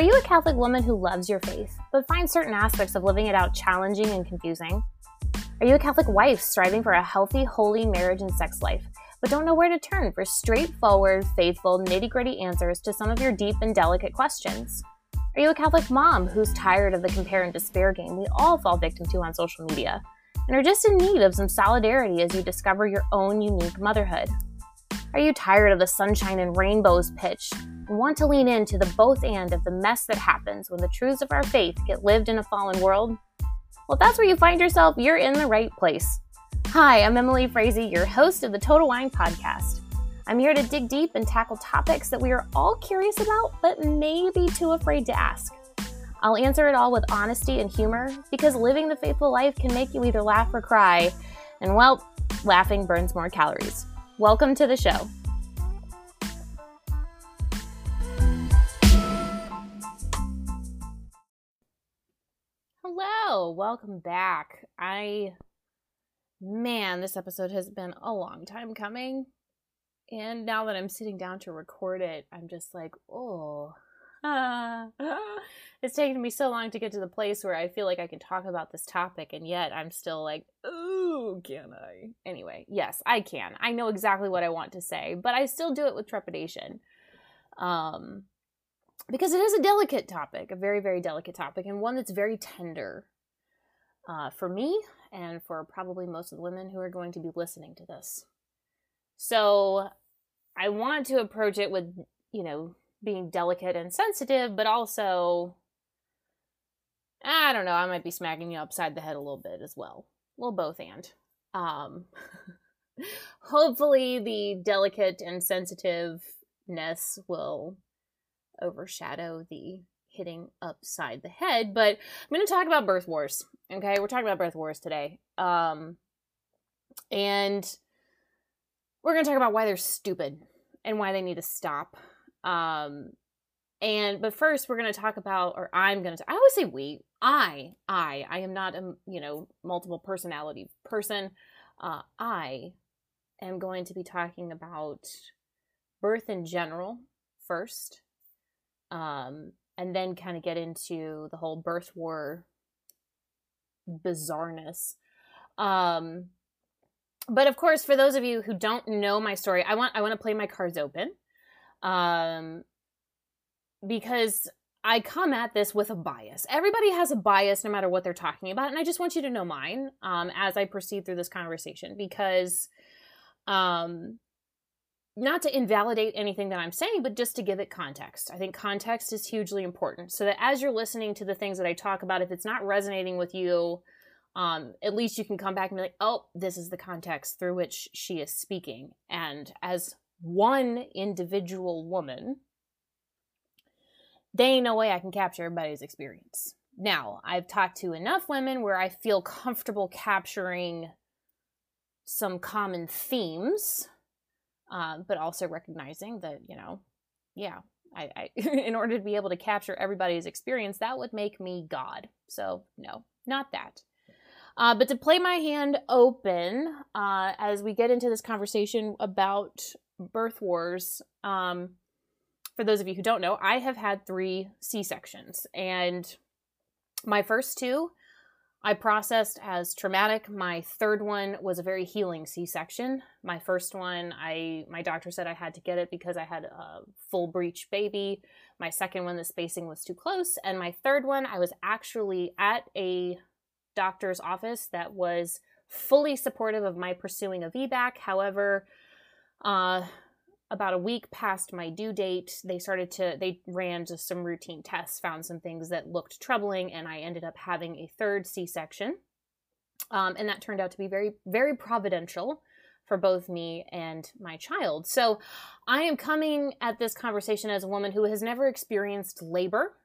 Are you a Catholic woman who loves your faith, but finds certain aspects of living it out challenging and confusing? Are you a Catholic wife striving for a healthy, holy marriage and sex life, but don't know where to turn for straightforward, faithful, nitty gritty answers to some of your deep and delicate questions? Are you a Catholic mom who's tired of the compare and despair game we all fall victim to on social media, and are just in need of some solidarity as you discover your own unique motherhood? Are you tired of the sunshine and rainbows pitch want to lean into the both and of the mess that happens when the truths of our faith get lived in a fallen world? Well, if that's where you find yourself, you're in the right place. Hi, I'm Emily Frazee, your host of the Total Wine Podcast. I'm here to dig deep and tackle topics that we are all curious about, but maybe too afraid to ask. I'll answer it all with honesty and humor because living the faithful life can make you either laugh or cry, and well, laughing burns more calories. Welcome to the show. Welcome back. I, man, this episode has been a long time coming. And now that I'm sitting down to record it, I'm just like, oh, ah. it's taken me so long to get to the place where I feel like I can talk about this topic, and yet I'm still like, oh, can I? Anyway, yes, I can. I know exactly what I want to say, but I still do it with trepidation. Um, because it is a delicate topic, a very, very delicate topic, and one that's very tender uh, for me and for probably most of the women who are going to be listening to this. So I want to approach it with, you know, being delicate and sensitive, but also, I don't know, I might be smacking you upside the head a little bit as well. Well, both and. Um, hopefully, the delicate and sensitiveness will overshadow the hitting upside the head. But I'm going to talk about birth wars. Okay, we're talking about birth wars today. Um, and we're going to talk about why they're stupid and why they need to stop. Um, and but first, we're going to talk about, or I'm going to. I always say we. I, I, I am not a you know multiple personality person. Uh, I am going to be talking about birth in general first, um, and then kind of get into the whole birth war bizarreness. Um, but of course, for those of you who don't know my story, I want I want to play my cards open, um, because I come at this with a bias. Everybody has a bias, no matter what they're talking about, and I just want you to know mine um, as I proceed through this conversation, because um, not to invalidate anything that I'm saying, but just to give it context. I think context is hugely important, so that as you're listening to the things that I talk about, if it's not resonating with you um, at least you can come back and be like, oh, this is the context through which she is speaking. And as one individual woman, they ain't no way I can capture everybody's experience. Now, I've talked to enough women where I feel comfortable capturing some common themes, uh, but also recognizing that, you know, yeah, I, I in order to be able to capture everybody's experience, that would make me God. So, no, not that. Uh, but to play my hand open uh, as we get into this conversation about birth wars, um, for those of you who don't know, I have had three C sections, and my first two I processed as traumatic. My third one was a very healing C-section. My first one, I my doctor said I had to get it because I had a full breech baby. My second one, the spacing was too close, and my third one, I was actually at a doctor's office that was fully supportive of my pursuing a VBAC. However, uh, about a week past my due date, they started to, they ran just some routine tests, found some things that looked troubling, and I ended up having a third C section. Um, and that turned out to be very, very providential for both me and my child. So I am coming at this conversation as a woman who has never experienced labor.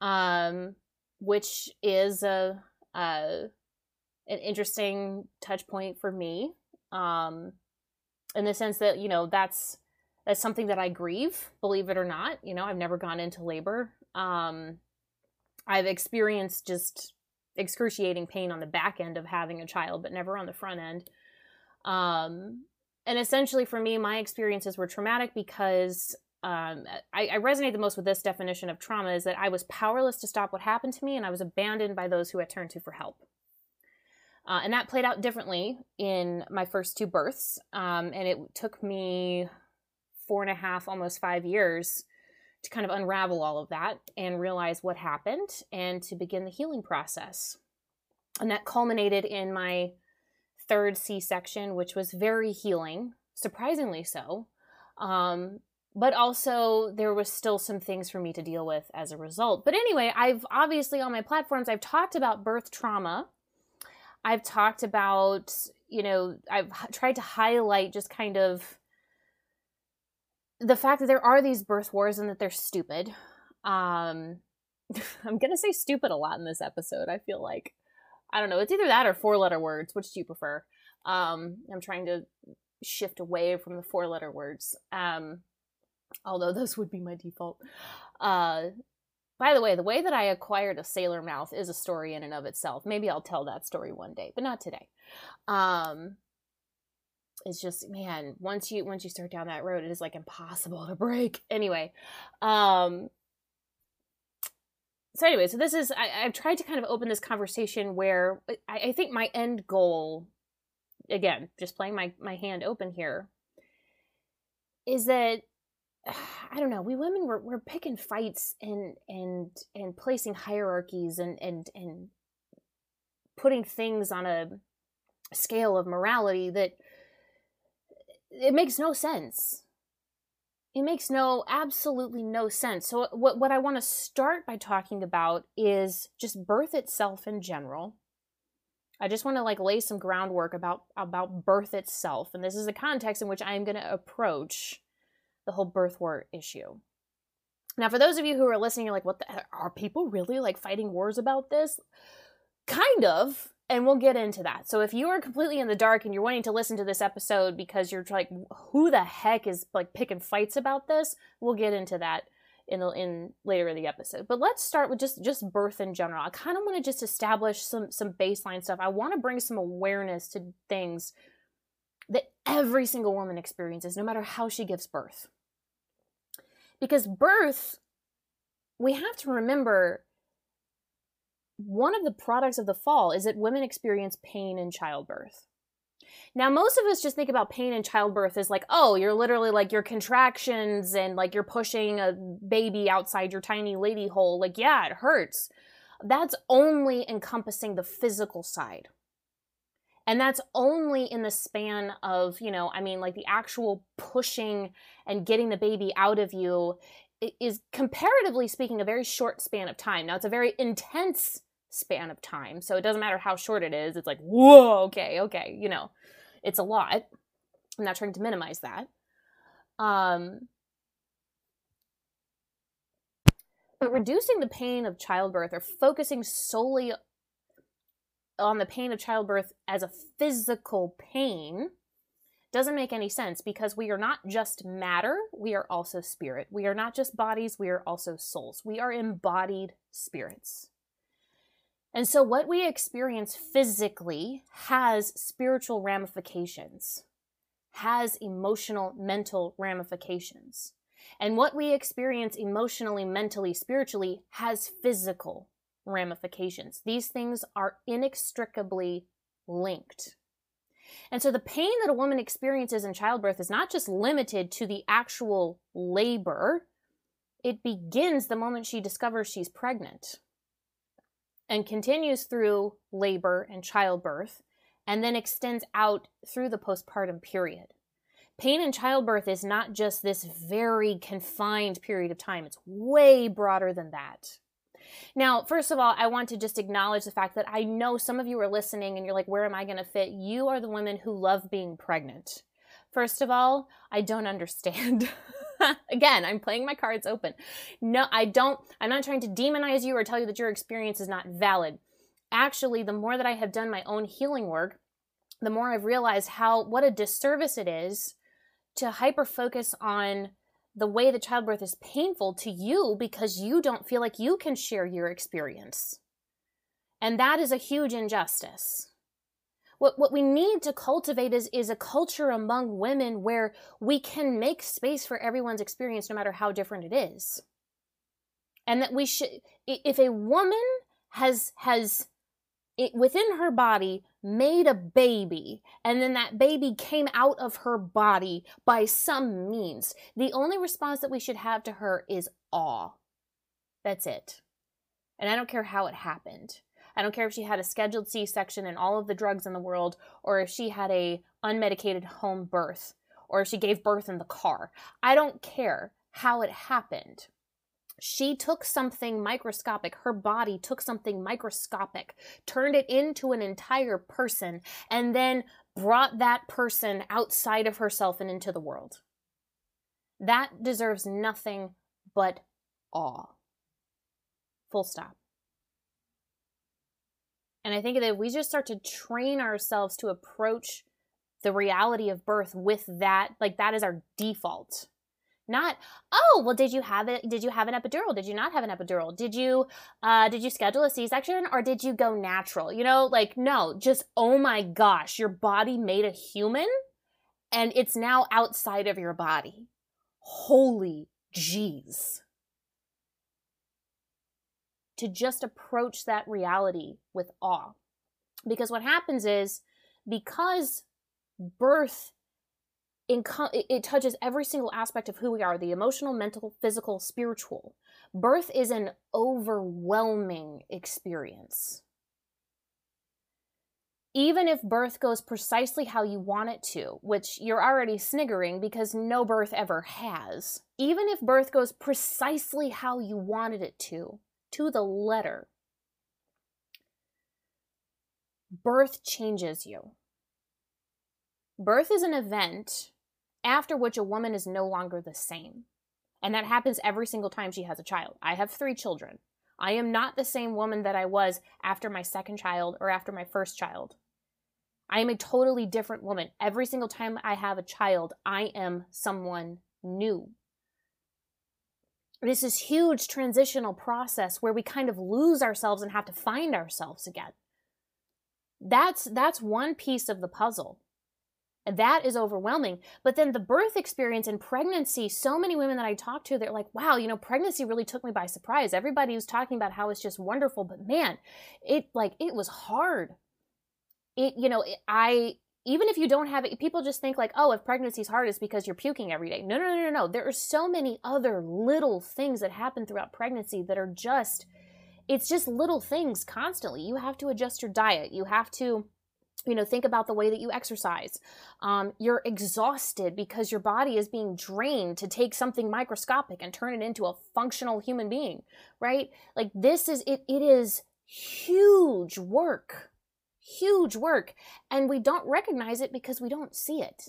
Um, which is a, a an interesting touch point for me um, in the sense that you know that's that's something that I grieve, believe it or not. You know, I've never gone into labor. Um, I've experienced just excruciating pain on the back end of having a child, but never on the front end. Um, and essentially, for me, my experiences were traumatic because um, I, I, resonate the most with this definition of trauma is that I was powerless to stop what happened to me and I was abandoned by those who I turned to for help. Uh, and that played out differently in my first two births. Um, and it took me four and a half, almost five years to kind of unravel all of that and realize what happened and to begin the healing process. And that culminated in my third C section, which was very healing, surprisingly so. Um, but also, there was still some things for me to deal with as a result. But anyway, I've obviously on my platforms, I've talked about birth trauma. I've talked about, you know, I've tried to highlight just kind of the fact that there are these birth wars and that they're stupid. Um, I'm going to say stupid a lot in this episode, I feel like. I don't know. It's either that or four letter words. Which do you prefer? Um, I'm trying to shift away from the four letter words. Um, although those would be my default. Uh, by the way, the way that I acquired a sailor mouth is a story in and of itself. Maybe I'll tell that story one day, but not today. Um, it's just man, once you once you start down that road, it is like impossible to break. Anyway, um, so anyway, so this is I, have tried to kind of open this conversation where I, I think my end goal, again, just playing my my hand open here, is that I don't know. We women we're we're picking fights and and and placing hierarchies and and and putting things on a scale of morality that it makes no sense. It makes no absolutely no sense. So uh, what what I want to start by talking about is just birth itself in general. I just want to like lay some groundwork about about birth itself and this is the context in which I am going to approach the whole birth war issue. Now, for those of you who are listening, you're like, what the, are people really like fighting wars about this? Kind of, and we'll get into that. So if you are completely in the dark and you're wanting to listen to this episode because you're like, who the heck is like picking fights about this? We'll get into that in the, in later in the episode. But let's start with just just birth in general. I kind of want to just establish some some baseline stuff. I want to bring some awareness to things that every single woman experiences, no matter how she gives birth. Because birth, we have to remember one of the products of the fall is that women experience pain in childbirth. Now, most of us just think about pain in childbirth as like, oh, you're literally like your contractions and like you're pushing a baby outside your tiny lady hole. Like, yeah, it hurts. That's only encompassing the physical side. And that's only in the span of, you know, I mean, like the actual pushing and getting the baby out of you is comparatively speaking a very short span of time. Now, it's a very intense span of time. So it doesn't matter how short it is. It's like, whoa, okay, okay, you know, it's a lot. I'm not trying to minimize that. Um, but reducing the pain of childbirth or focusing solely on the pain of childbirth as a physical pain doesn't make any sense because we are not just matter, we are also spirit. We are not just bodies, we are also souls. We are embodied spirits. And so, what we experience physically has spiritual ramifications, has emotional, mental ramifications. And what we experience emotionally, mentally, spiritually has physical ramifications. These things are inextricably linked. And so the pain that a woman experiences in childbirth is not just limited to the actual labor, it begins the moment she discovers she's pregnant and continues through labor and childbirth and then extends out through the postpartum period. Pain in childbirth is not just this very confined period of time, it's way broader than that. Now, first of all, I want to just acknowledge the fact that I know some of you are listening and you're like, where am I going to fit? You are the women who love being pregnant. First of all, I don't understand. Again, I'm playing my cards open. No, I don't, I'm not trying to demonize you or tell you that your experience is not valid. Actually, the more that I have done my own healing work, the more I've realized how, what a disservice it is to hyper focus on the way that childbirth is painful to you because you don't feel like you can share your experience. And that is a huge injustice. what, what we need to cultivate is, is a culture among women where we can make space for everyone's experience no matter how different it is. And that we should, if a woman has, has it, within her body made a baby and then that baby came out of her body by some means, the only response that we should have to her is awe. That's it. And I don't care how it happened. I don't care if she had a scheduled C-section and all of the drugs in the world, or if she had a unmedicated home birth, or if she gave birth in the car. I don't care how it happened. She took something microscopic, her body took something microscopic, turned it into an entire person, and then brought that person outside of herself and into the world. That deserves nothing but awe. Full stop. And I think that if we just start to train ourselves to approach the reality of birth with that, like that is our default. Not, oh, well, did you have it? Did you have an epidural? Did you not have an epidural? Did you, uh, did you schedule a C-section or did you go natural? You know, like, no, just, oh my gosh, your body made a human and it's now outside of your body. Holy jeez to just approach that reality with awe. Because what happens is, because birth it touches every single aspect of who we are the emotional, mental, physical, spiritual. Birth is an overwhelming experience. Even if birth goes precisely how you want it to, which you're already sniggering because no birth ever has, even if birth goes precisely how you wanted it to, to the letter. Birth changes you. Birth is an event after which a woman is no longer the same. And that happens every single time she has a child. I have three children. I am not the same woman that I was after my second child or after my first child. I am a totally different woman. Every single time I have a child, I am someone new this is huge transitional process where we kind of lose ourselves and have to find ourselves again that's that's one piece of the puzzle that is overwhelming but then the birth experience and pregnancy so many women that i talk to they're like wow you know pregnancy really took me by surprise everybody was talking about how it's just wonderful but man it like it was hard it you know i even if you don't have it, people just think like, oh, if pregnancy's hard, it's because you're puking every day. No, no, no, no, no. There are so many other little things that happen throughout pregnancy that are just, it's just little things constantly. You have to adjust your diet. You have to, you know, think about the way that you exercise. Um, you're exhausted because your body is being drained to take something microscopic and turn it into a functional human being, right? Like this is, it, it is huge work huge work and we don't recognize it because we don't see it.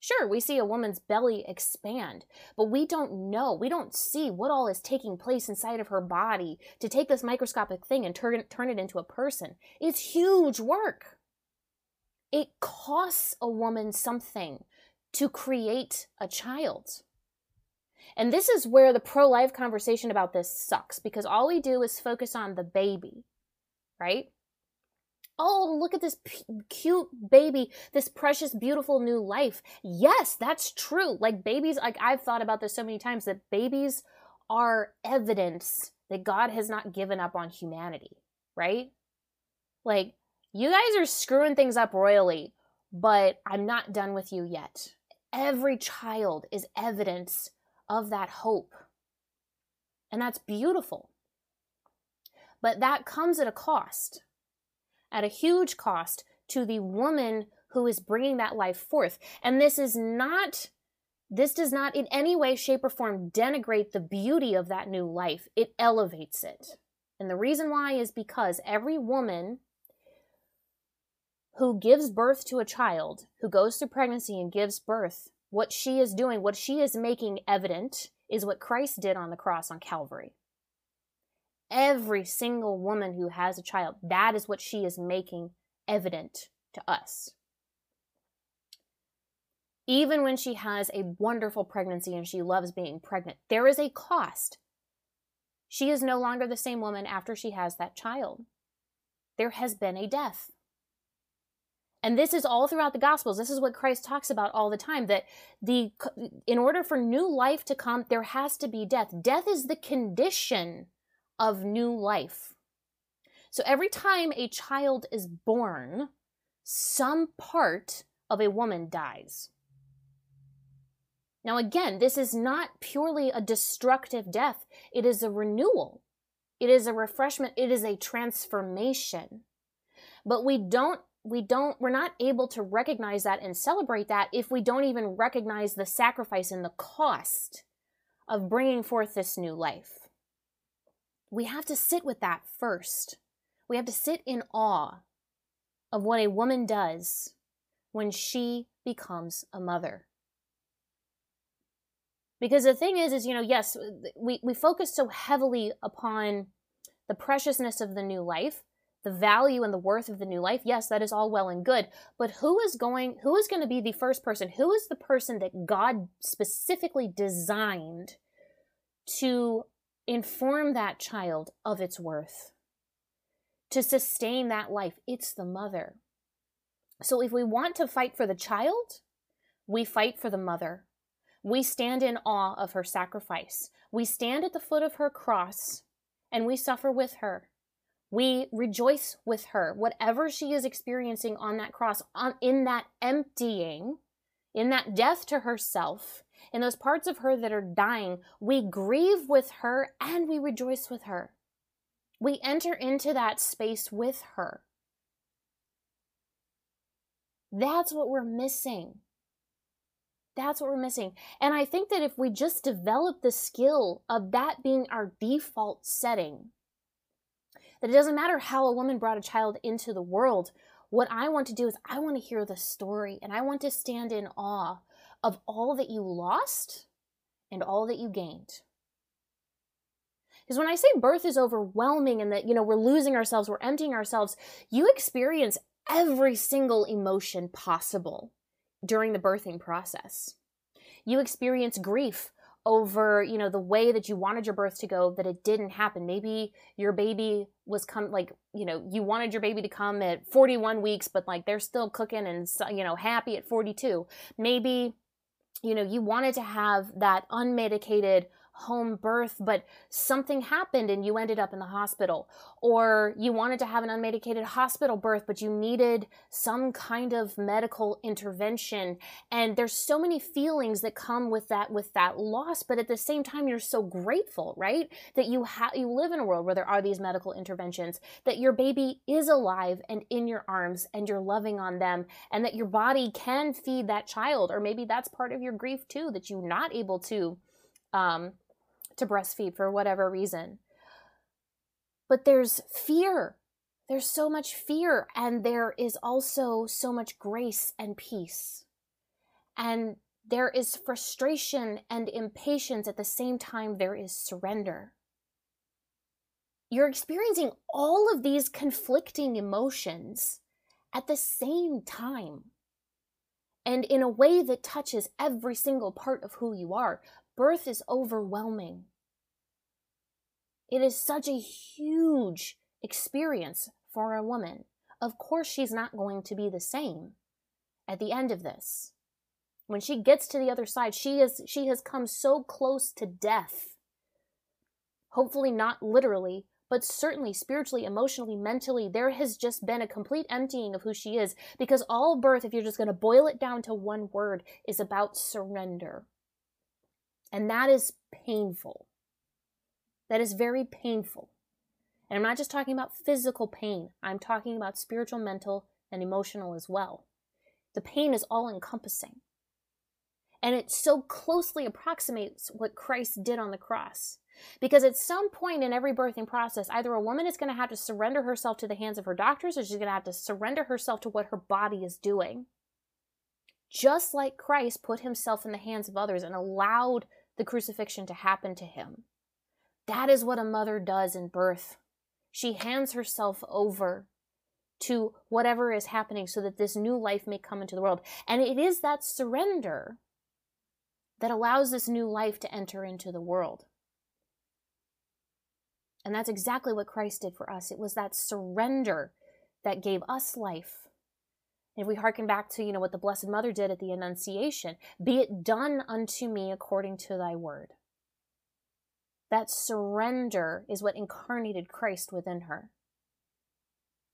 Sure, we see a woman's belly expand, but we don't know, we don't see what all is taking place inside of her body to take this microscopic thing and turn, turn it into a person. It's huge work. It costs a woman something to create a child. And this is where the pro life conversation about this sucks because all we do is focus on the baby, right? oh, look at this p- cute baby, this precious, beautiful new life. Yes, that's true. Like babies, like I've thought about this so many times that babies are evidence that God has not given up on humanity, right? Like, you guys are screwing things up royally, but I'm not done with you yet. Every child is evidence of that hope. And that's beautiful. But that comes at a cost at a huge cost to the woman who is bringing that life forth. And this is not, this does not in any way, shape, or form denigrate the beauty of that new life. It elevates it. And the reason why is because every woman who gives birth to a child, who goes through pregnancy and gives birth, what she is doing, what she is making evident, is what Christ did on the cross on Calvary every single woman who has a child. That is what she is making evident to us. Even when she has a wonderful pregnancy and she loves being pregnant, there is a cost. She is no longer the same woman after she has that child. There has been a death. And this is all throughout the gospels. This is what Christ talks about all the time that the in order for new life to come there has to be death. Death is the condition of new life. So every time a child is born, some part of a woman dies. Now, again, this is not purely a destructive death, it is a renewal, it is a refreshment, it is a transformation. But we don't we don't we're not able to recognize that and celebrate that if we don't even recognize the sacrifice and the cost of bringing forth this new life. We have to sit with that first. We have to sit in awe of what a woman does when she becomes a mother. Because the thing is is you know yes we, we focus so heavily upon the preciousness of the new life the value and the worth of the new life yes that is all well and good but who is going who is going to be the first person who is the person that god specifically designed to inform that child of its worth to sustain that life it's the mother so if we want to fight for the child we fight for the mother we stand in awe of her sacrifice. We stand at the foot of her cross and we suffer with her. We rejoice with her. Whatever she is experiencing on that cross, on, in that emptying, in that death to herself, in those parts of her that are dying, we grieve with her and we rejoice with her. We enter into that space with her. That's what we're missing. That's what we're missing. And I think that if we just develop the skill of that being our default setting, that it doesn't matter how a woman brought a child into the world, what I want to do is I want to hear the story and I want to stand in awe of all that you lost and all that you gained. Because when I say birth is overwhelming and that, you know, we're losing ourselves, we're emptying ourselves, you experience every single emotion possible during the birthing process. You experience grief over, you know, the way that you wanted your birth to go that it didn't happen. Maybe your baby was come like, you know, you wanted your baby to come at 41 weeks but like they're still cooking and you know, happy at 42. Maybe you know, you wanted to have that unmedicated home birth, but something happened and you ended up in the hospital. Or you wanted to have an unmedicated hospital birth, but you needed some kind of medical intervention. And there's so many feelings that come with that, with that loss. But at the same time, you're so grateful, right? That you have, you live in a world where there are these medical interventions, that your baby is alive and in your arms and you're loving on them and that your body can feed that child. Or maybe that's part of your grief too, that you're not able to, um, to breastfeed for whatever reason. But there's fear. There's so much fear, and there is also so much grace and peace. And there is frustration and impatience at the same time, there is surrender. You're experiencing all of these conflicting emotions at the same time and in a way that touches every single part of who you are birth is overwhelming. It is such a huge experience for a woman. Of course, she's not going to be the same at the end of this. When she gets to the other side, she is she has come so close to death. Hopefully not literally, but certainly spiritually, emotionally, mentally, there has just been a complete emptying of who she is because all birth, if you're just going to boil it down to one word, is about surrender. And that is painful. That is very painful. And I'm not just talking about physical pain, I'm talking about spiritual, mental, and emotional as well. The pain is all encompassing. And it so closely approximates what Christ did on the cross. Because at some point in every birthing process, either a woman is going to have to surrender herself to the hands of her doctors or she's going to have to surrender herself to what her body is doing. Just like Christ put himself in the hands of others and allowed the crucifixion to happen to him. That is what a mother does in birth. She hands herself over to whatever is happening so that this new life may come into the world. And it is that surrender that allows this new life to enter into the world. And that's exactly what Christ did for us. It was that surrender that gave us life If we hearken back to, you know, what the Blessed Mother did at the Annunciation, be it done unto me according to thy word. That surrender is what incarnated Christ within her.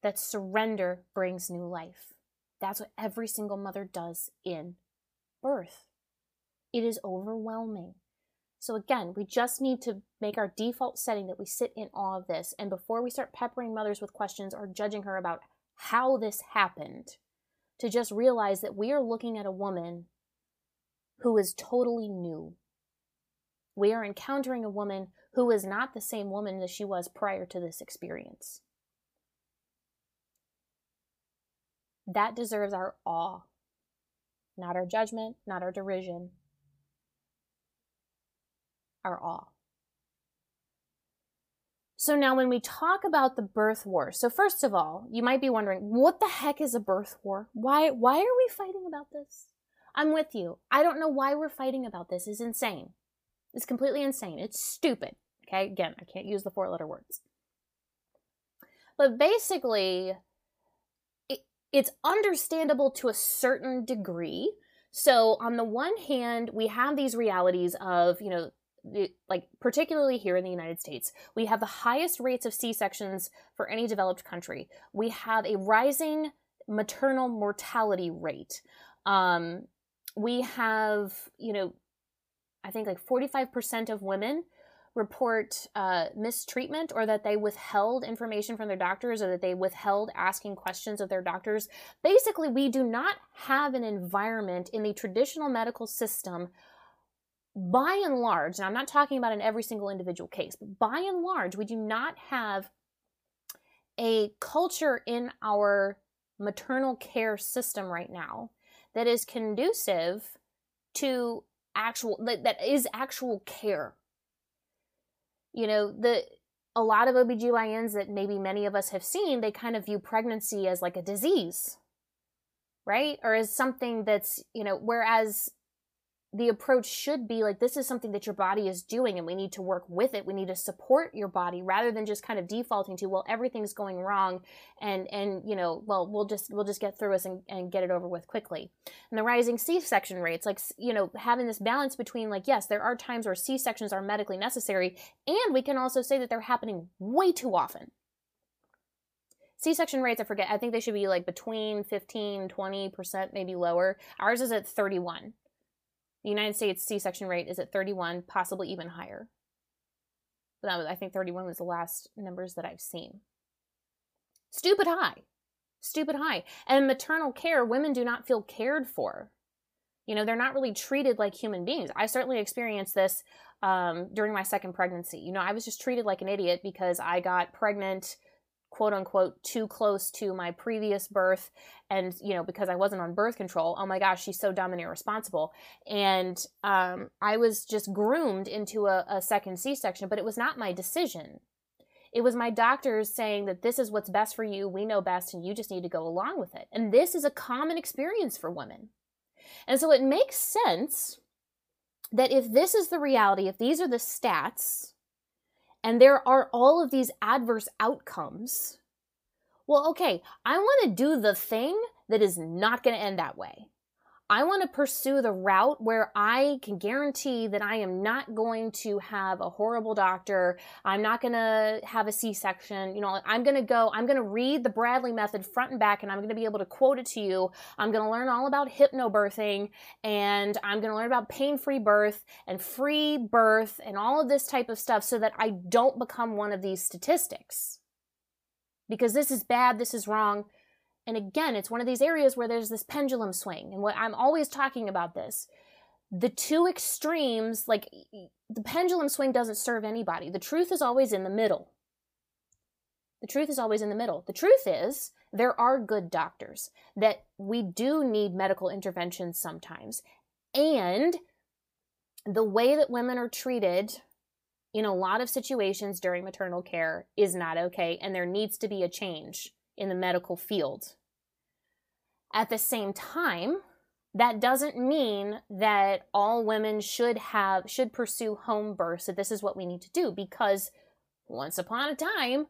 That surrender brings new life. That's what every single mother does in birth. It is overwhelming. So, again, we just need to make our default setting that we sit in awe of this. And before we start peppering mothers with questions or judging her about how this happened, to just realize that we are looking at a woman who is totally new. We are encountering a woman who is not the same woman that she was prior to this experience. That deserves our awe, not our judgment, not our derision, our awe. So now when we talk about the birth war, so first of all, you might be wondering, what the heck is a birth war? Why why are we fighting about this? I'm with you. I don't know why we're fighting about this. It's insane. It's completely insane. It's stupid. Okay? Again, I can't use the four letter words. But basically, it, it's understandable to a certain degree. So, on the one hand, we have these realities of, you know, like particularly here in the United States, we have the highest rates of C-sections for any developed country. We have a rising maternal mortality rate. Um, we have, you know, I think like 45% of women report uh, mistreatment or that they withheld information from their doctors or that they withheld asking questions of their doctors. Basically, we do not have an environment in the traditional medical system by and large, and I'm not talking about in every single individual case, but by and large, we do not have a culture in our maternal care system right now that is conducive to actual that, that is actual care. You know, the a lot of OBGYNs that maybe many of us have seen, they kind of view pregnancy as like a disease, right? Or as something that's, you know, whereas the approach should be like this is something that your body is doing and we need to work with it we need to support your body rather than just kind of defaulting to well everything's going wrong and and you know well we'll just we'll just get through this and, and get it over with quickly and the rising c-section rates like you know having this balance between like yes there are times where c-sections are medically necessary and we can also say that they're happening way too often C-section rates, I forget. I think they should be like between 15, 20%, maybe lower. Ours is at 31. The United States C-section rate is at 31, possibly even higher. But that was, I think 31 was the last numbers that I've seen. Stupid high. Stupid high. And maternal care, women do not feel cared for. You know, they're not really treated like human beings. I certainly experienced this um, during my second pregnancy. You know, I was just treated like an idiot because I got pregnant quote unquote too close to my previous birth and you know because i wasn't on birth control oh my gosh she's so dumb and irresponsible. And um, i was just groomed into a, a second c-section but it was not my decision. It was my doctors saying that this is what's best for you we know best and you just need to go along with it. And this is a common experience for women. And so it makes sense that if this is the reality if these are the stats and there are all of these adverse outcomes, well, okay, I want to do the thing that is not going to end that way. I want to pursue the route where I can guarantee that I am not going to have a horrible doctor. I'm not going to have a C section. You know, I'm going to go, I'm going to read the Bradley method front and back, and I'm going to be able to quote it to you. I'm going to learn all about hypnobirthing, and I'm going to learn about pain free birth and free birth and all of this type of stuff so that I don't become one of these statistics. Because this is bad, this is wrong. And again, it's one of these areas where there's this pendulum swing. And what I'm always talking about this the two extremes, like the pendulum swing doesn't serve anybody. The truth is always in the middle. The truth is always in the middle. The truth is, there are good doctors, that we do need medical intervention sometimes. And the way that women are treated in a lot of situations during maternal care is not okay, and there needs to be a change in the medical field. At the same time, that doesn't mean that all women should have should pursue home births that this is what we need to do because once upon a time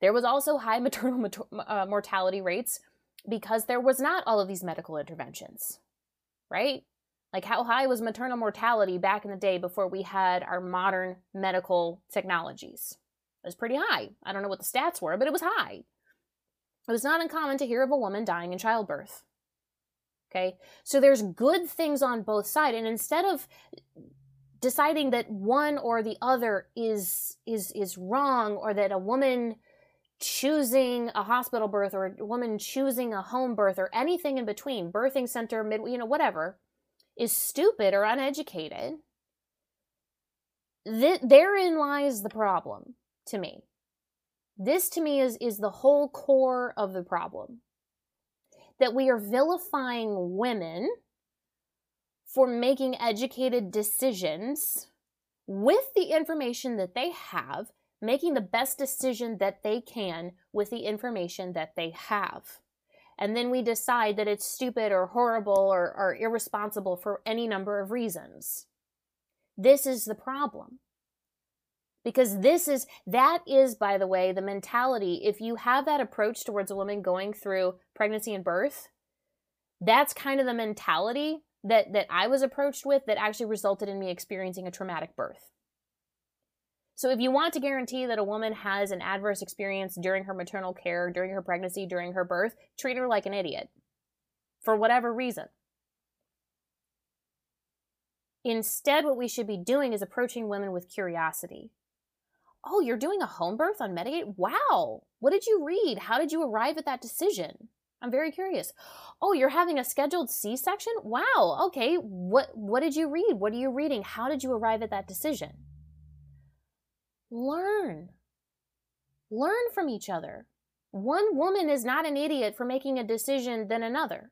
there was also high maternal uh, mortality rates because there was not all of these medical interventions, right? Like, how high was maternal mortality back in the day before we had our modern medical technologies? It was pretty high. I don't know what the stats were, but it was high. It was not uncommon to hear of a woman dying in childbirth. Okay, so there's good things on both sides, and instead of deciding that one or the other is is is wrong, or that a woman choosing a hospital birth or a woman choosing a home birth or anything in between, birthing center, mid, you know, whatever, is stupid or uneducated, th- therein lies the problem to me. This to me is, is the whole core of the problem. That we are vilifying women for making educated decisions with the information that they have, making the best decision that they can with the information that they have and then we decide that it's stupid or horrible or, or irresponsible for any number of reasons. This is the problem. Because this is, that is, by the way, the mentality. If you have that approach towards a woman going through pregnancy and birth, that's kind of the mentality that, that I was approached with that actually resulted in me experiencing a traumatic birth. So if you want to guarantee that a woman has an adverse experience during her maternal care, during her pregnancy, during her birth, treat her like an idiot for whatever reason. Instead, what we should be doing is approaching women with curiosity. Oh, you're doing a home birth on Medicaid? Wow. What did you read? How did you arrive at that decision? I'm very curious. Oh, you're having a scheduled C-section? Wow. Okay. What what did you read? What are you reading? How did you arrive at that decision? Learn. Learn from each other. One woman is not an idiot for making a decision than another.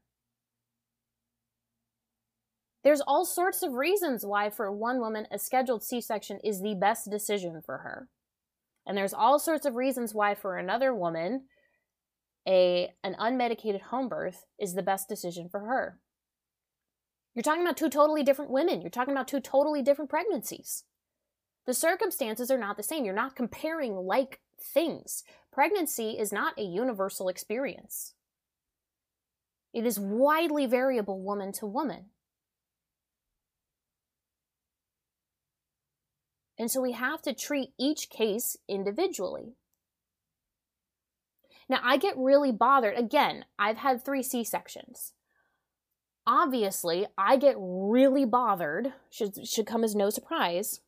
There's all sorts of reasons why, for one woman, a scheduled C section is the best decision for her. And there's all sorts of reasons why, for another woman, a, an unmedicated home birth is the best decision for her. You're talking about two totally different women. You're talking about two totally different pregnancies. The circumstances are not the same. You're not comparing like things. Pregnancy is not a universal experience. It is widely variable woman to woman. And so we have to treat each case individually. Now, I get really bothered. Again, I've had three C sections. Obviously, I get really bothered, should, should come as no surprise,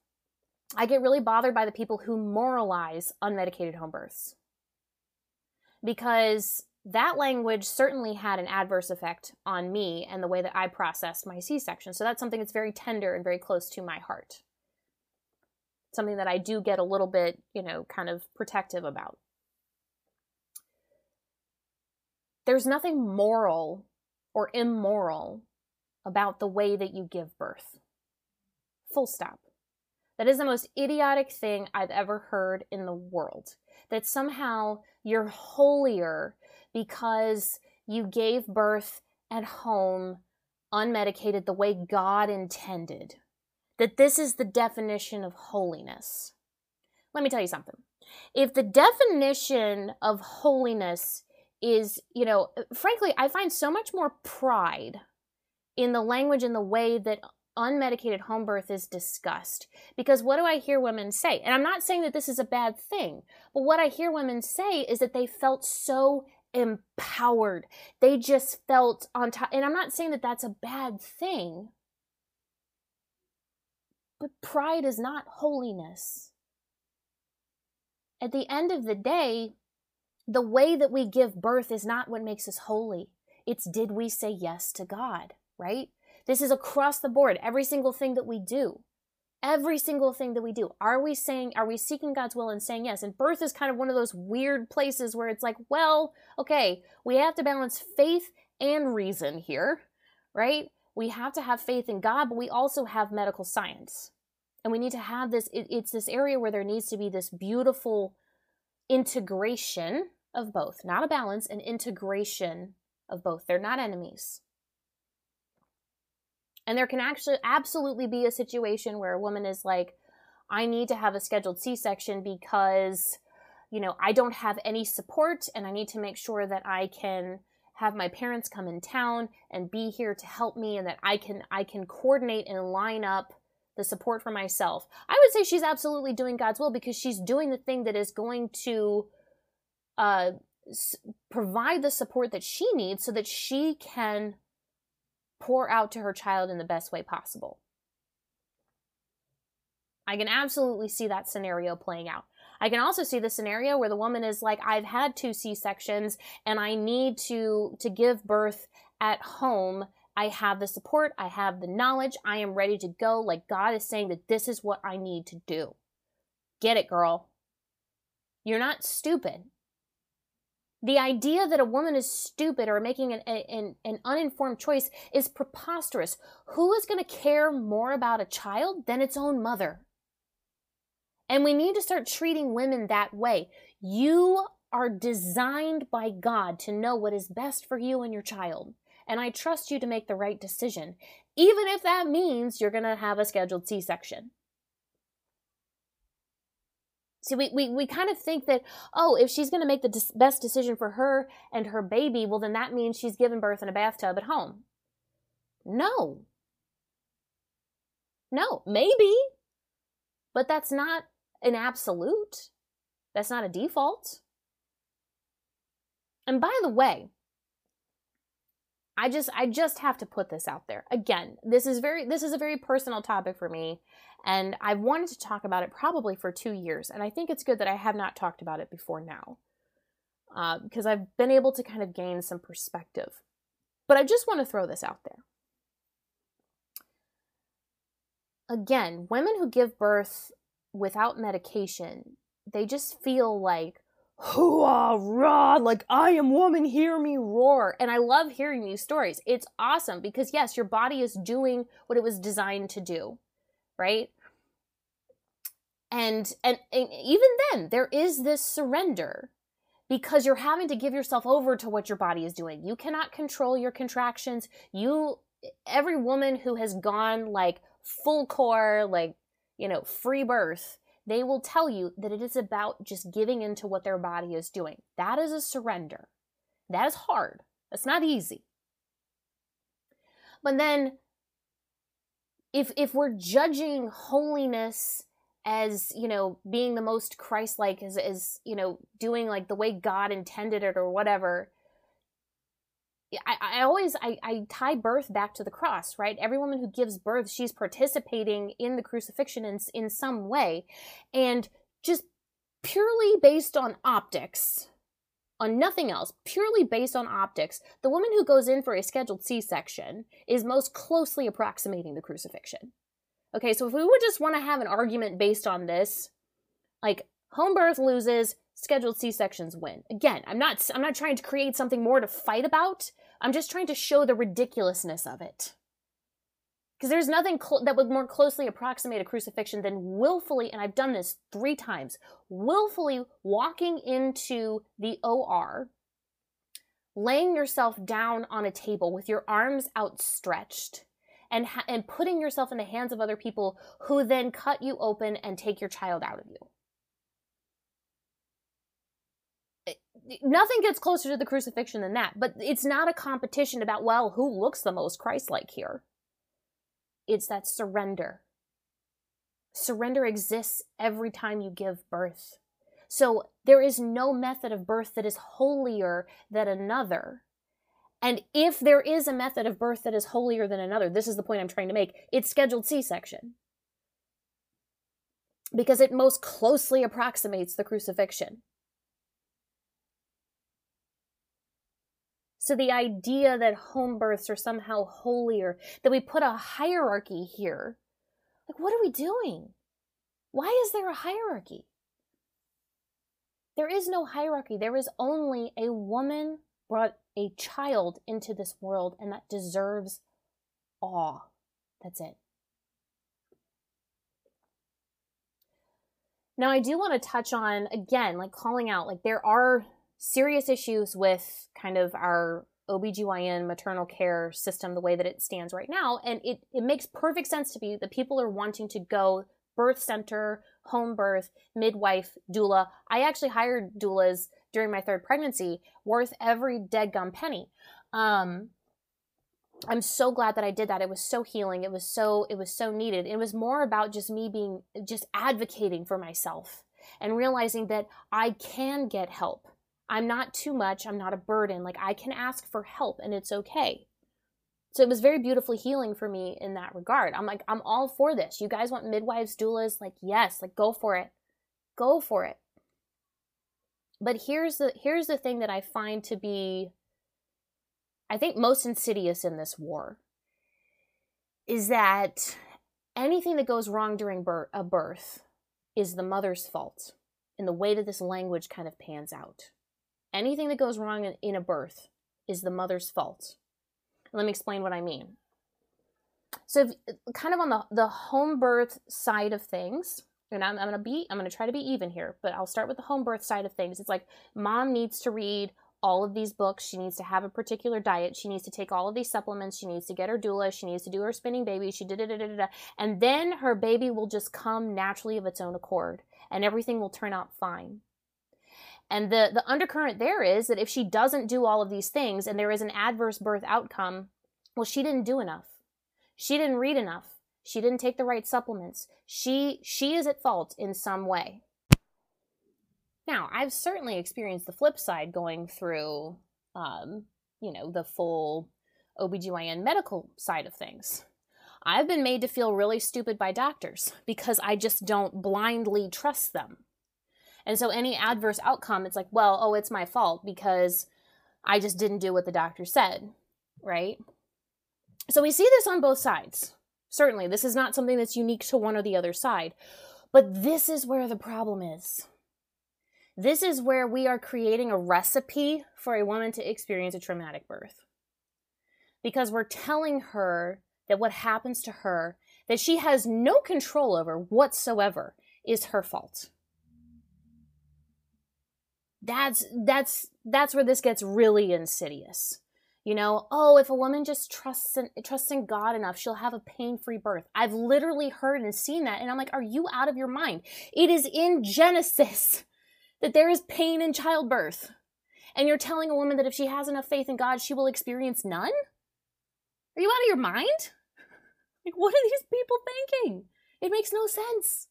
I get really bothered by the people who moralize unmedicated home births because that language certainly had an adverse effect on me and the way that I processed my C section. So that's something that's very tender and very close to my heart. Something that I do get a little bit, you know, kind of protective about. There's nothing moral or immoral about the way that you give birth. Full stop. That is the most idiotic thing I've ever heard in the world. That somehow you're holier because you gave birth at home unmedicated the way God intended. That this is the definition of holiness. Let me tell you something. If the definition of holiness is, you know, frankly, I find so much more pride in the language and the way that unmedicated home birth is discussed. Because what do I hear women say? And I'm not saying that this is a bad thing, but what I hear women say is that they felt so empowered. They just felt on top. And I'm not saying that that's a bad thing, but pride is not holiness. At the end of the day, the way that we give birth is not what makes us holy. It's did we say yes to God, right? This is across the board, every single thing that we do. Every single thing that we do. Are we saying, are we seeking God's will and saying yes? And birth is kind of one of those weird places where it's like, well, okay, we have to balance faith and reason here, right? We have to have faith in God, but we also have medical science. And we need to have this, it, it's this area where there needs to be this beautiful integration of both, not a balance, an integration of both. They're not enemies. And there can actually absolutely be a situation where a woman is like, I need to have a scheduled C section because, you know, I don't have any support and I need to make sure that I can have my parents come in town and be here to help me and that I can I can coordinate and line up the support for myself. I would say she's absolutely doing God's will because she's doing the thing that is going to uh, s- provide the support that she needs so that she can pour out to her child in the best way possible. I can absolutely see that scenario playing out. I can also see the scenario where the woman is like, I've had two C-sections and I need to, to give birth at home. I have the support. I have the knowledge. I am ready to go. Like God is saying that this is what I need to do. Get it, girl. You're not stupid. The idea that a woman is stupid or making an, an, an uninformed choice is preposterous. Who is going to care more about a child than its own mother? And we need to start treating women that way. You are designed by God to know what is best for you and your child. And I trust you to make the right decision, even if that means you're going to have a scheduled C section. See, we, we, we kind of think that, oh, if she's going to make the best decision for her and her baby, well, then that means she's given birth in a bathtub at home. No. No, maybe. But that's not an absolute. That's not a default. And by the way, I just I just have to put this out there. Again, this is very this is a very personal topic for me and I've wanted to talk about it probably for 2 years and I think it's good that I have not talked about it before now. Uh, because I've been able to kind of gain some perspective. But I just want to throw this out there. Again, women who give birth without medication, they just feel like, hooah, rah, like I am woman, hear me roar. And I love hearing these stories. It's awesome because, yes, your body is doing what it was designed to do, right? And, and, and even then, there is this surrender because you're having to give yourself over to what your body is doing. You cannot control your contractions. You, every woman who has gone like full core, like you know, free birth, they will tell you that it is about just giving into what their body is doing. That is a surrender. That is hard. That's not easy. But then if if we're judging holiness as, you know, being the most Christ-like as as, you know, doing like the way God intended it or whatever, I, I always I, I tie birth back to the cross, right? Every woman who gives birth, she's participating in the crucifixion in, in some way. And just purely based on optics, on nothing else, purely based on optics, the woman who goes in for a scheduled C section is most closely approximating the crucifixion. Okay, so if we would just want to have an argument based on this, like home birth loses, scheduled C-sections win. Again, I'm not I'm not trying to create something more to fight about. I'm just trying to show the ridiculousness of it. Because there's nothing cl- that would more closely approximate a crucifixion than willfully, and I've done this three times, willfully walking into the OR, laying yourself down on a table with your arms outstretched, and, ha- and putting yourself in the hands of other people who then cut you open and take your child out of you. Nothing gets closer to the crucifixion than that. But it's not a competition about, well, who looks the most Christ like here? It's that surrender. Surrender exists every time you give birth. So there is no method of birth that is holier than another. And if there is a method of birth that is holier than another, this is the point I'm trying to make, it's scheduled C section. Because it most closely approximates the crucifixion. So the idea that home births are somehow holier, that we put a hierarchy here, like what are we doing? Why is there a hierarchy? There is no hierarchy. There is only a woman brought a child into this world and that deserves awe. That's it. Now, I do want to touch on, again, like calling out, like there are serious issues with kind of our OBGYN maternal care system the way that it stands right now. And it, it makes perfect sense to me that people are wanting to go birth center, home birth, midwife, doula. I actually hired doulas during my third pregnancy worth every dead gum penny. Um, I'm so glad that I did that. It was so healing. It was so it was so needed. It was more about just me being just advocating for myself and realizing that I can get help. I'm not too much. I'm not a burden. Like I can ask for help and it's okay. So it was very beautifully healing for me in that regard. I'm like, I'm all for this. You guys want midwives, doulas? Like, yes, like go for it. Go for it. But here's the here's the thing that I find to be I think most insidious in this war is that anything that goes wrong during birth, a birth is the mother's fault in the way that this language kind of pans out. Anything that goes wrong in, a birth is the mother's fault. Let me explain what I mean. So, if, kind of on the, the home birth side of things, and I'm, I'm gonna be I'm gonna try to be even here, but I'll start with the home birth side of things. It's like mom needs to read all of these books. She needs to have a particular diet. She needs to take all of these supplements. She needs to get her doula. She needs to do her spinning baby. She did it, and then her baby will just come naturally of its own accord, and everything will turn out fine. And the, the undercurrent there is that if she doesn't do all of these things and there is an adverse birth outcome, well, she didn't do enough. She didn't read enough. She didn't take the right supplements. She she is at fault in some way. Now, I've certainly experienced the flip side going through um, you know, the full OBGYN medical side of things. I've been made to feel really stupid by doctors because I just don't blindly trust them. And so any adverse outcome, it's like, well, oh, it's my fault because I just didn't do what the doctor said, right? So we see this on both sides. Certainly, this is not something that's unique to one or the other side. But this is where the problem is. This is where we are creating a recipe for a woman to experience a traumatic birth. Because we're telling her that what happens to her, that she has no control over whatsoever, is her fault that's that's that's where this gets really insidious. You know oh if a woman just trusts in, trusts in god enough she'll have a pain-free birth. I've literally heard and seen that and i'm like are you out of your mind? It is in genesis that there is pain in childbirth. And you're telling a woman that if she has enough faith in god she will experience none? Are you out of your mind? Like what are these people thinking? It makes no sense.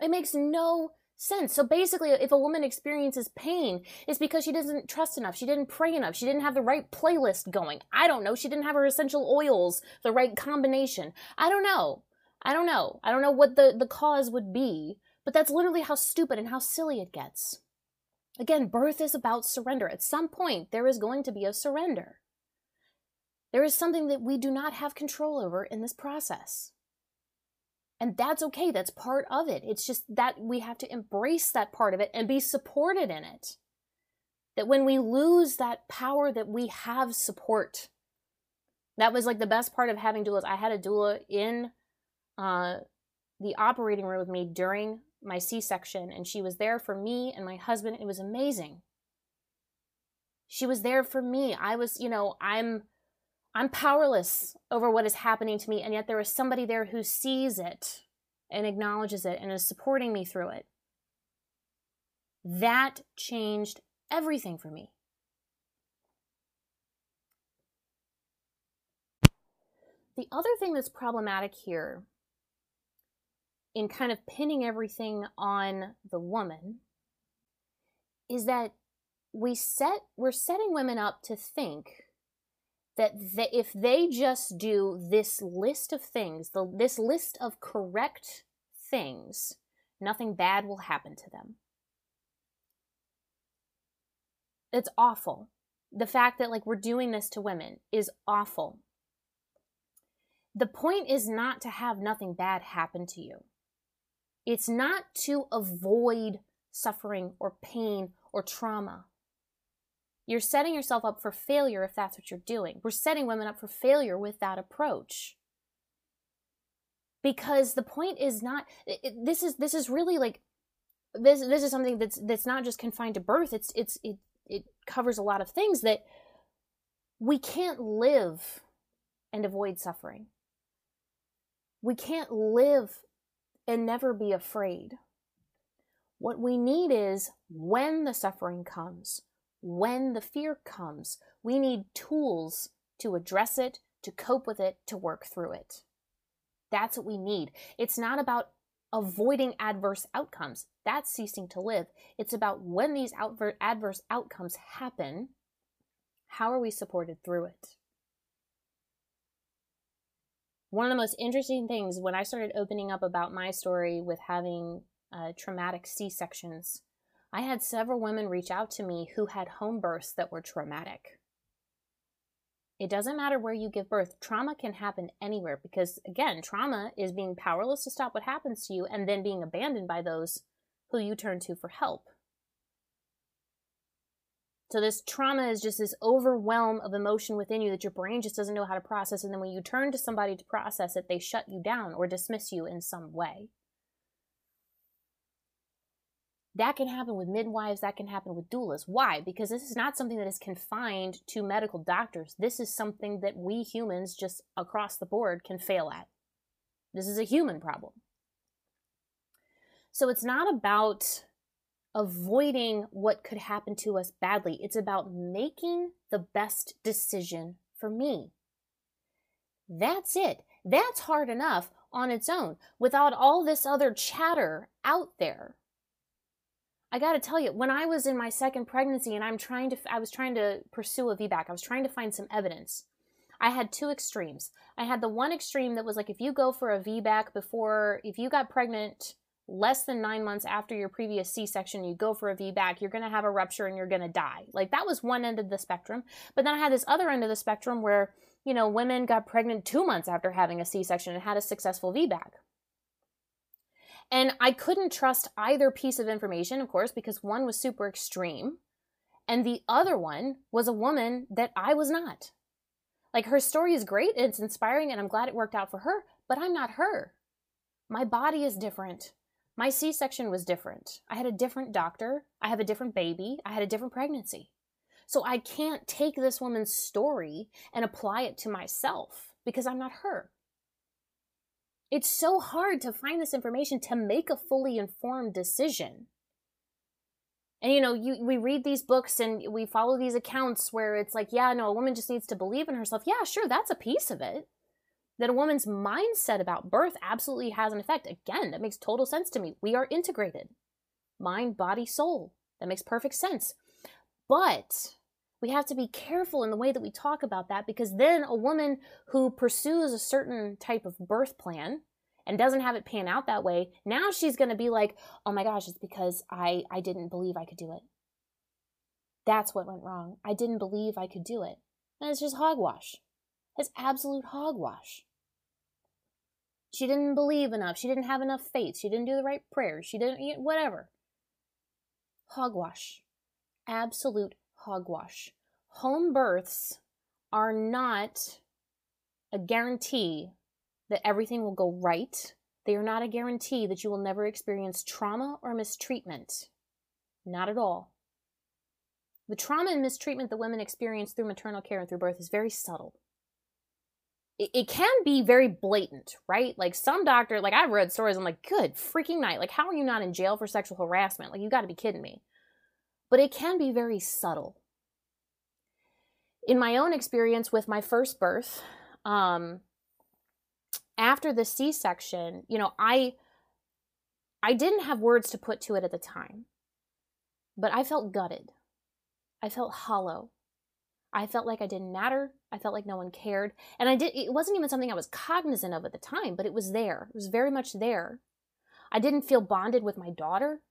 It makes no sense. So basically, if a woman experiences pain, it's because she doesn't trust enough. She didn't pray enough. She didn't have the right playlist going. I don't know. She didn't have her essential oils, the right combination. I don't know. I don't know. I don't know what the, the cause would be, but that's literally how stupid and how silly it gets. Again, birth is about surrender. At some point, there is going to be a surrender. There is something that we do not have control over in this process. And that's okay. That's part of it. It's just that we have to embrace that part of it and be supported in it. That when we lose that power, that we have support. That was like the best part of having doulas. I had a doula in uh, the operating room with me during my C section, and she was there for me and my husband. It was amazing. She was there for me. I was, you know, I'm I'm powerless over what is happening to me, and yet there is somebody there who sees it and acknowledges it and is supporting me through it. That changed everything for me. The other thing that's problematic here in kind of pinning everything on the woman is that we set we're setting women up to think that if they just do this list of things, the, this list of correct things, nothing bad will happen to them. It's awful. The fact that like we're doing this to women is awful. The point is not to have nothing bad happen to you. It's not to avoid suffering or pain or trauma. You're setting yourself up for failure if that's what you're doing. We're setting women up for failure with that approach. Because the point is not this is this is really like this this is something that's that's not just confined to birth. It's it's it it covers a lot of things that we can't live and avoid suffering. We can't live and never be afraid. What we need is when the suffering comes, when the fear comes, we need tools to address it, to cope with it, to work through it. That's what we need. It's not about avoiding adverse outcomes. That's ceasing to live. It's about when these adverse outcomes happen, how are we supported through it? One of the most interesting things when I started opening up about my story with having uh, traumatic C sections, I had several women reach out to me who had home births that were traumatic. It doesn't matter where you give birth. Trauma can happen anywhere because, again, trauma is being powerless to stop what happens to you and then being abandoned by those who you turn to for help. So, this trauma is just this overwhelm of emotion within you that your brain just doesn't know how to process. And then when you turn to somebody to process it, they shut you down or dismiss you in some way. That can happen with midwives, that can happen with doulas. Why? Because this is not something that is confined to medical doctors. This is something that we humans just across the board can fail at. This is a human problem. So it's not about avoiding what could happen to us badly, it's about making the best decision for me. That's it. That's hard enough on its own without all this other chatter out there I got to tell you, when I was in my second pregnancy and I'm trying to, I was trying to pursue a VBAC, I was trying to find some evidence. I had two extremes. I had the one extreme that was like, if you go for a VBAC before, if you got pregnant less than nine months after your previous C section, you go for a VBAC, you're going to have a rupture and you're going to die. Like that was one end of the spectrum. But then I had this other end of the spectrum where, you know, women got pregnant two months after having a C section and had a successful VBAC. And I couldn't trust either piece of information, of course, because one was super extreme, and the other one was a woman that I was not. Like her story is great, it's inspiring, and I'm glad it worked out for her, but I'm not her. My body is different. My C section was different. I had a different doctor. I have a different baby. I had a different pregnancy. So I can't take this woman's story and apply it to myself because I'm not her. It's so hard to find this information to make a fully informed decision. And you know, you we read these books and we follow these accounts where it's like, yeah, no, a woman just needs to believe in herself. Yeah, sure, that's a piece of it. That a woman's mindset about birth absolutely has an effect. Again, that makes total sense to me. We are integrated. Mind, body, soul. That makes perfect sense. But we have to be careful in the way that we talk about that because then a woman who pursues a certain type of birth plan and doesn't have it pan out that way now she's going to be like oh my gosh it's because i i didn't believe i could do it. That's what went wrong. I didn't believe i could do it. And it's just hogwash. It's absolute hogwash. She didn't believe enough. She didn't have enough faith. She didn't do the right prayers she didn't whatever. Hogwash. Absolute hogwash. Home births are not a guarantee that everything will go right. They are not a guarantee that you will never experience trauma or mistreatment. Not at all. The trauma and mistreatment that women experience through maternal care and through birth is very subtle. It, it can be very blatant, right? Like some doctor, like I've read stories, I'm like, good freaking night. Like, how are you not in jail for sexual harassment? Like, you got to be kidding me but it can be very subtle. In my own experience with my first birth, um, after the C-section, you know, I I didn't have words to put to it at the time, but I felt gutted. I felt hollow. I felt like I didn't matter. I felt like no one cared. And I did it wasn't even something I was cognizant of at the time, but it was there. It was very much there. I didn't feel bonded with my daughter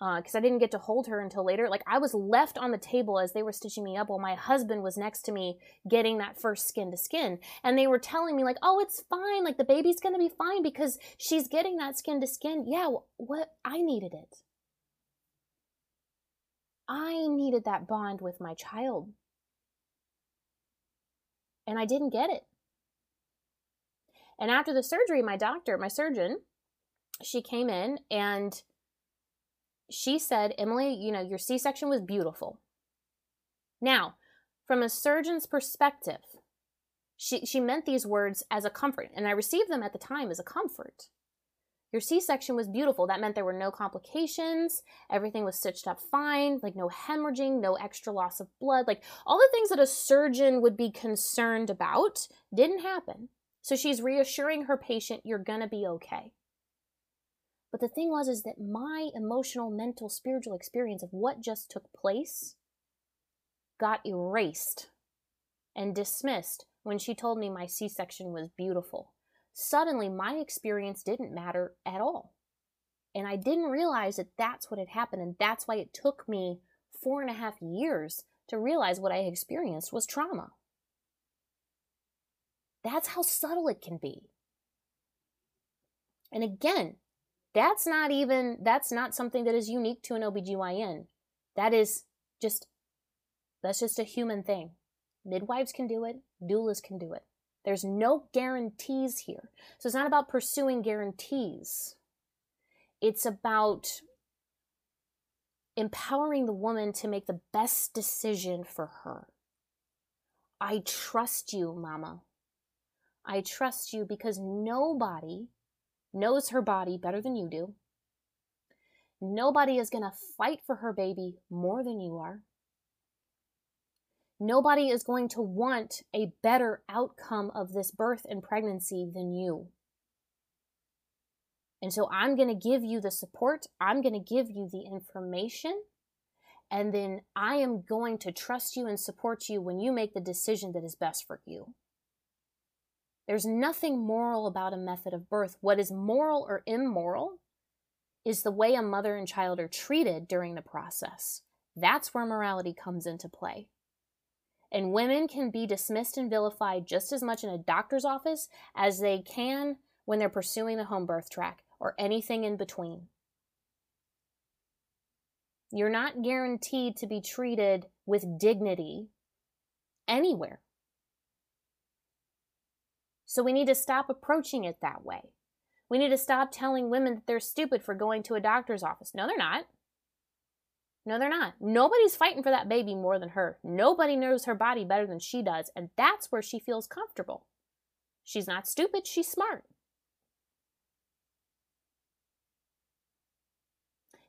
because uh, I didn't get to hold her until later. Like I was left on the table as they were stitching me up while my husband was next to me getting that first skin to skin. And they were telling me like, "Oh, it's fine. Like the baby's going to be fine because she's getting that skin to skin." Yeah, what I needed it. I needed that bond with my child. And I didn't get it. And after the surgery, my doctor, my surgeon, she came in and she said, Emily, you know, your C section was beautiful. Now, from a surgeon's perspective, she, she meant these words as a comfort, and I received them at the time as a comfort. Your C section was beautiful. That meant there were no complications. Everything was stitched up fine, like no hemorrhaging, no extra loss of blood. Like all the things that a surgeon would be concerned about didn't happen. So she's reassuring her patient, you're going to be okay. But the thing was, is that my emotional, mental, spiritual experience of what just took place got erased and dismissed when she told me my C section was beautiful suddenly my experience didn't matter at all. And I didn't realize that that's what had happened. And that's why it took me four and a half years to realize what I experienced was trauma. That's how subtle it can be. And again, that's not even, that's not something that is unique to an OBGYN. That is just, that's just a human thing. Midwives can do it, doulas can do it. There's no guarantees here. So it's not about pursuing guarantees. It's about empowering the woman to make the best decision for her. I trust you, mama. I trust you because nobody knows her body better than you do. Nobody is going to fight for her baby more than you are. Nobody is going to want a better outcome of this birth and pregnancy than you. And so I'm going to give you the support, I'm going to give you the information, and then I am going to trust you and support you when you make the decision that is best for you. There's nothing moral about a method of birth. What is moral or immoral is the way a mother and child are treated during the process. That's where morality comes into play. And women can be dismissed and vilified just as much in a doctor's office as they can when they're pursuing the home birth track or anything in between. You're not guaranteed to be treated with dignity anywhere. So we need to stop approaching it that way. We need to stop telling women that they're stupid for going to a doctor's office. No, they're not. No, they're not. Nobody's fighting for that baby more than her. Nobody knows her body better than she does, and that's where she feels comfortable. She's not stupid, she's smart.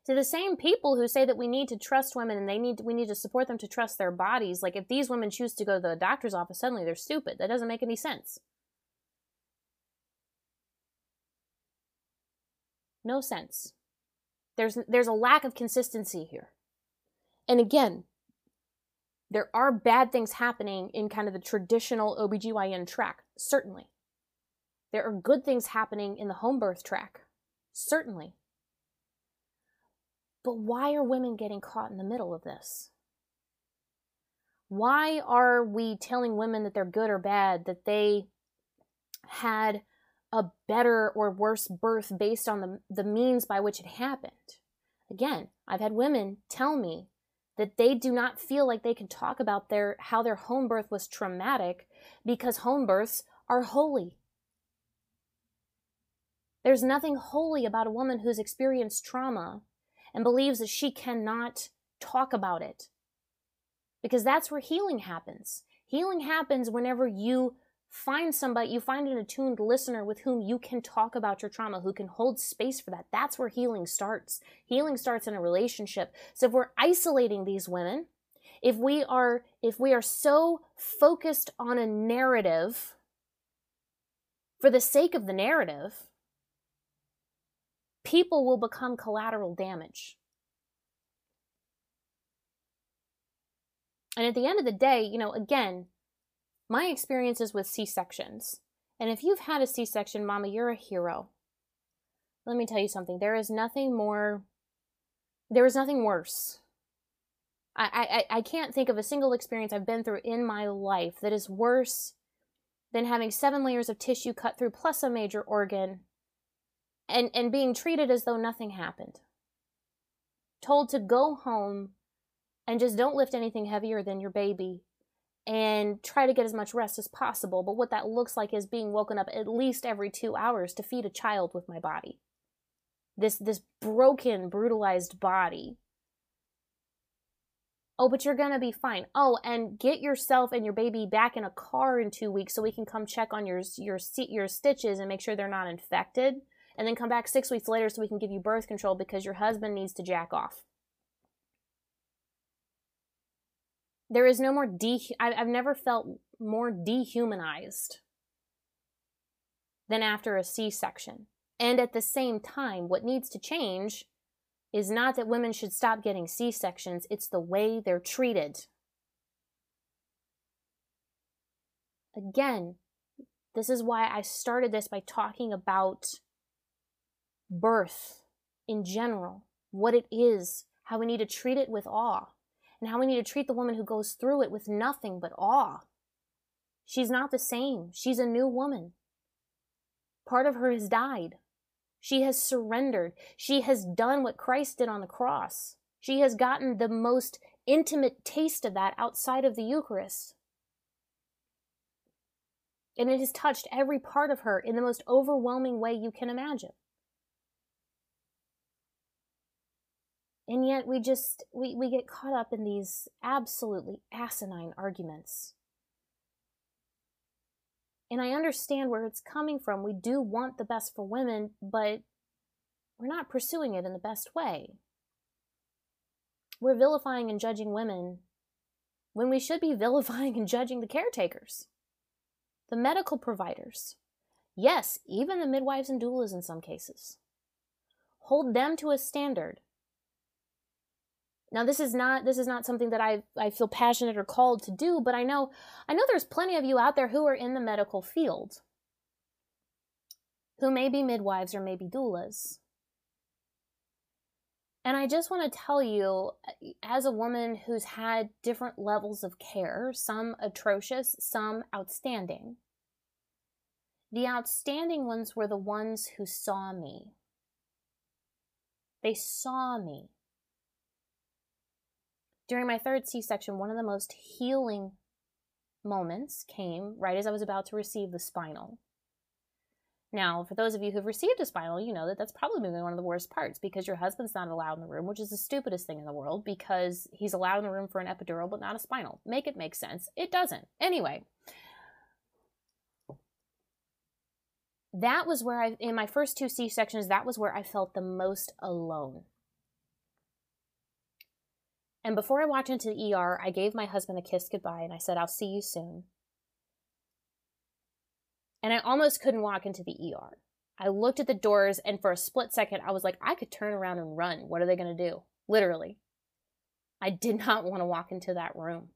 To the same people who say that we need to trust women and they need we need to support them to trust their bodies, like if these women choose to go to the doctor's office, suddenly they're stupid. That doesn't make any sense. No sense. There's there's a lack of consistency here. And again, there are bad things happening in kind of the traditional OBGYN track, certainly. There are good things happening in the home birth track, certainly. But why are women getting caught in the middle of this? Why are we telling women that they're good or bad, that they had a better or worse birth based on the, the means by which it happened? Again, I've had women tell me that they do not feel like they can talk about their how their home birth was traumatic because home births are holy. There's nothing holy about a woman who's experienced trauma and believes that she cannot talk about it. Because that's where healing happens. Healing happens whenever you find somebody, you find an attuned listener with whom you can talk about your trauma, who can hold space for that. That's where healing starts. Healing starts in a relationship. So if we're isolating these women, if we are if we are so focused on a narrative for the sake of the narrative, people will become collateral damage. And at the end of the day, you know, again, my experiences with C sections. And if you've had a C section, Mama, you're a hero. Let me tell you something. There is nothing more, there is nothing worse. I, I, I can't think of a single experience I've been through in my life that is worse than having seven layers of tissue cut through plus a major organ and, and being treated as though nothing happened. Told to go home and just don't lift anything heavier than your baby and try to get as much rest as possible. But what that looks like is being woken up at least every two hours to feed a child with my body. This this broken, brutalized body. Oh, but you're gonna be fine. Oh, and get yourself and your baby back in a car in two weeks so we can come check on your your seat your stitches and make sure they're not infected. and then come back six weeks later so we can give you birth control because your husband needs to jack off. There is no more de. I've never felt more dehumanized than after a C section. And at the same time, what needs to change is not that women should stop getting C sections, it's the way they're treated. Again, this is why I started this by talking about birth in general, what it is, how we need to treat it with awe, and how we need to treat the woman who goes through it with nothing but awe. She's not the same. She's a new woman. Part of her has died. She has surrendered. She has done what Christ did on the cross. She has gotten the most intimate taste of that outside of the Eucharist. And it has touched every part of her in the most overwhelming way you can imagine. And yet we just we, we get caught up in these absolutely asinine arguments. And I understand where it's coming from. We do want the best for women, but we're not pursuing it in the best way. We're vilifying and judging women when we should be vilifying and judging the caretakers the medical providers, yes, even the midwives and doulas in some cases. Hold them to a standard. Now this is not this is not something that I I feel passionate or called to do, but I know I know there's plenty of you out there who are in the medical field who may be midwives or maybe doulas. And I just want to tell you, as a woman who's had different levels of care, some atrocious, some outstanding, the outstanding ones were the ones who saw me. They saw me. During my third C section, one of the most healing moments came right as I was about to receive the spinal. Now, for those of you who've received a spinal, you know that that's probably one of the worst parts because your husband's not allowed in the room, which is the stupidest thing in the world because he's allowed in the room for an epidural but not a spinal. Make it make sense. It doesn't. Anyway, that was where I, in my first two C sections, that was where I felt the most alone. And before I walked into the ER, I gave my husband a kiss goodbye and I said, I'll see you soon and I almost couldn't walk into the ER. I looked at the doors, and for a split second, I was like, I could turn around and run. What are they going to do? Literally. I did not want to walk into that room.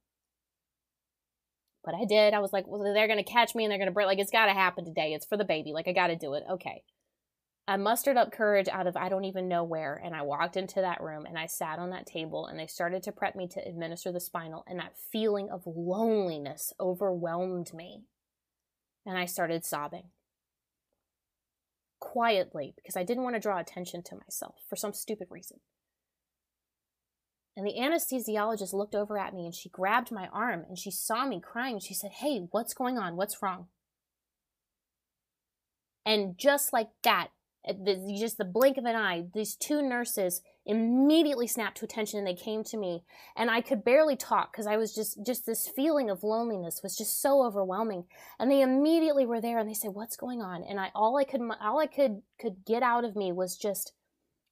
But I did. I was like, well, they're going to catch me and they're going to break. Like, it's got to happen today. It's for the baby. Like, I got to do it. Okay. I mustered up courage out of I don't even know where, and I walked into that room and I sat on that table and they started to prep me to administer the spinal, and that feeling of loneliness overwhelmed me and I started sobbing. Quietly, because I didn't want to draw attention to myself for some stupid reason. And the anesthesiologist looked over at me and she grabbed my arm and she saw me crying. She said, Hey, what's going on? What's wrong? And just like that, just the blink of an eye, these two nurses immediately snapped to attention and they came to me. And i could barely talk because i was just just this feeling of loneliness was just so overwhelming. And they immediately were there and they said what's going on? And i all i could all i could could get out of me was just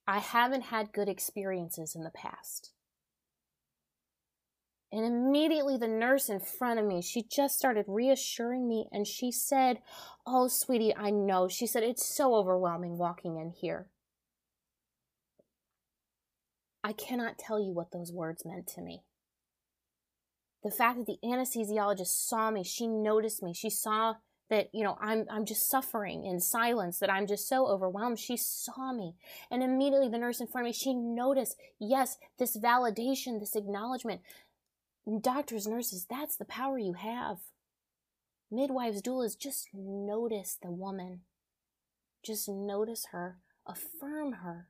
i haven't had good experiences in the past and immediately the nurse in front of me, she just started reassuring me and she said, Oh, sweetie, I know. She said, It's so overwhelming walking in here. I cannot tell you what those words meant to me. The fact that the anesthesiologist saw me, she noticed me, she saw that you know I'm I'm just suffering in silence that I'm just so overwhelmed she saw me and immediately the nurse in front of me she noticed yes this validation this acknowledgement doctors nurses that's the power you have. Midwives doulas just notice the woman. Just notice her. Affirm her.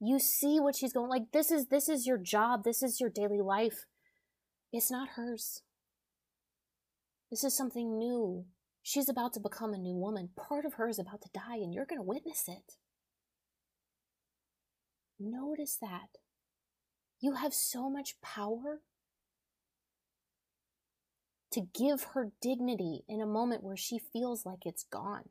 You see what she's going like this is this is your job. This is your daily life. It's not hers. This is something new. She's about to become a new woman. Part of her is about to die and you're going to witness it. Notice that you have so much power to give her dignity in a moment where she feels like it's gone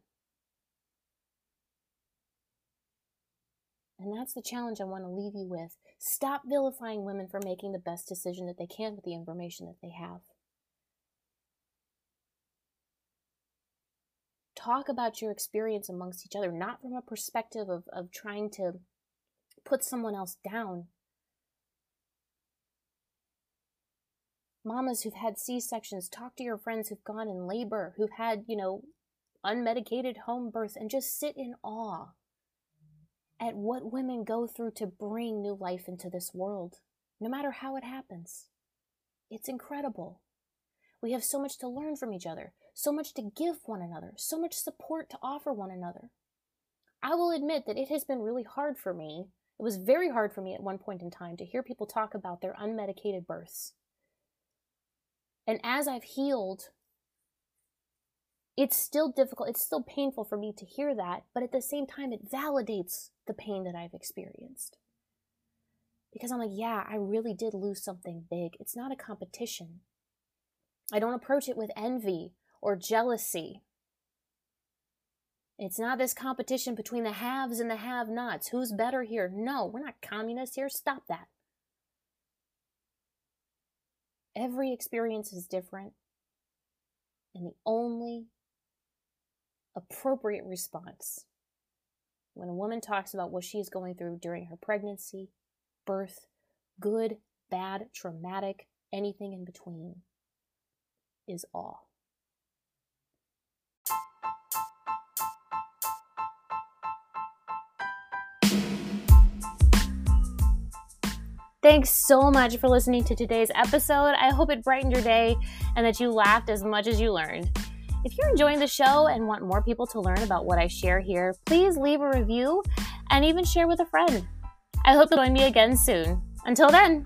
And that's the challenge I want to leave you with. Stop vilifying women for making the best decision that they can with the information that they have. Talk about your experience amongst each other, not from a perspective of, of trying to put someone else down. Mamas who've had C sections, talk to your friends who've gone in labor, who've had, you know, unmedicated home birth, and just sit in awe at what women go through to bring new life into this world, no matter how it happens. It's incredible. We have so much to learn from each other, so much to give one another, so much support to offer one another. I will admit that it has been really hard for me. It was very hard for me at one point in time to hear people talk about their unmedicated births. And as I've healed it's still difficult, it's still painful for me to hear that, but at the same time, it validates the pain that I've experienced. Because I'm like, yeah, I really did lose something big. It's not a competition. I don't approach it with envy or jealousy. It's not this competition between the haves and the have nots. Who's better here? No, we're not communists here. Stop that. Every experience is different. And the only appropriate response. When a woman talks about what she is going through during her pregnancy, birth, good, bad, traumatic, anything in between, is awe. Thanks so much for listening to today's episode. I hope it brightened your day and that you laughed as much as you learned. If you're enjoying the show and want more people to learn about what I share here, please leave a review and even share with a friend. I hope you'll join me again soon. Until then,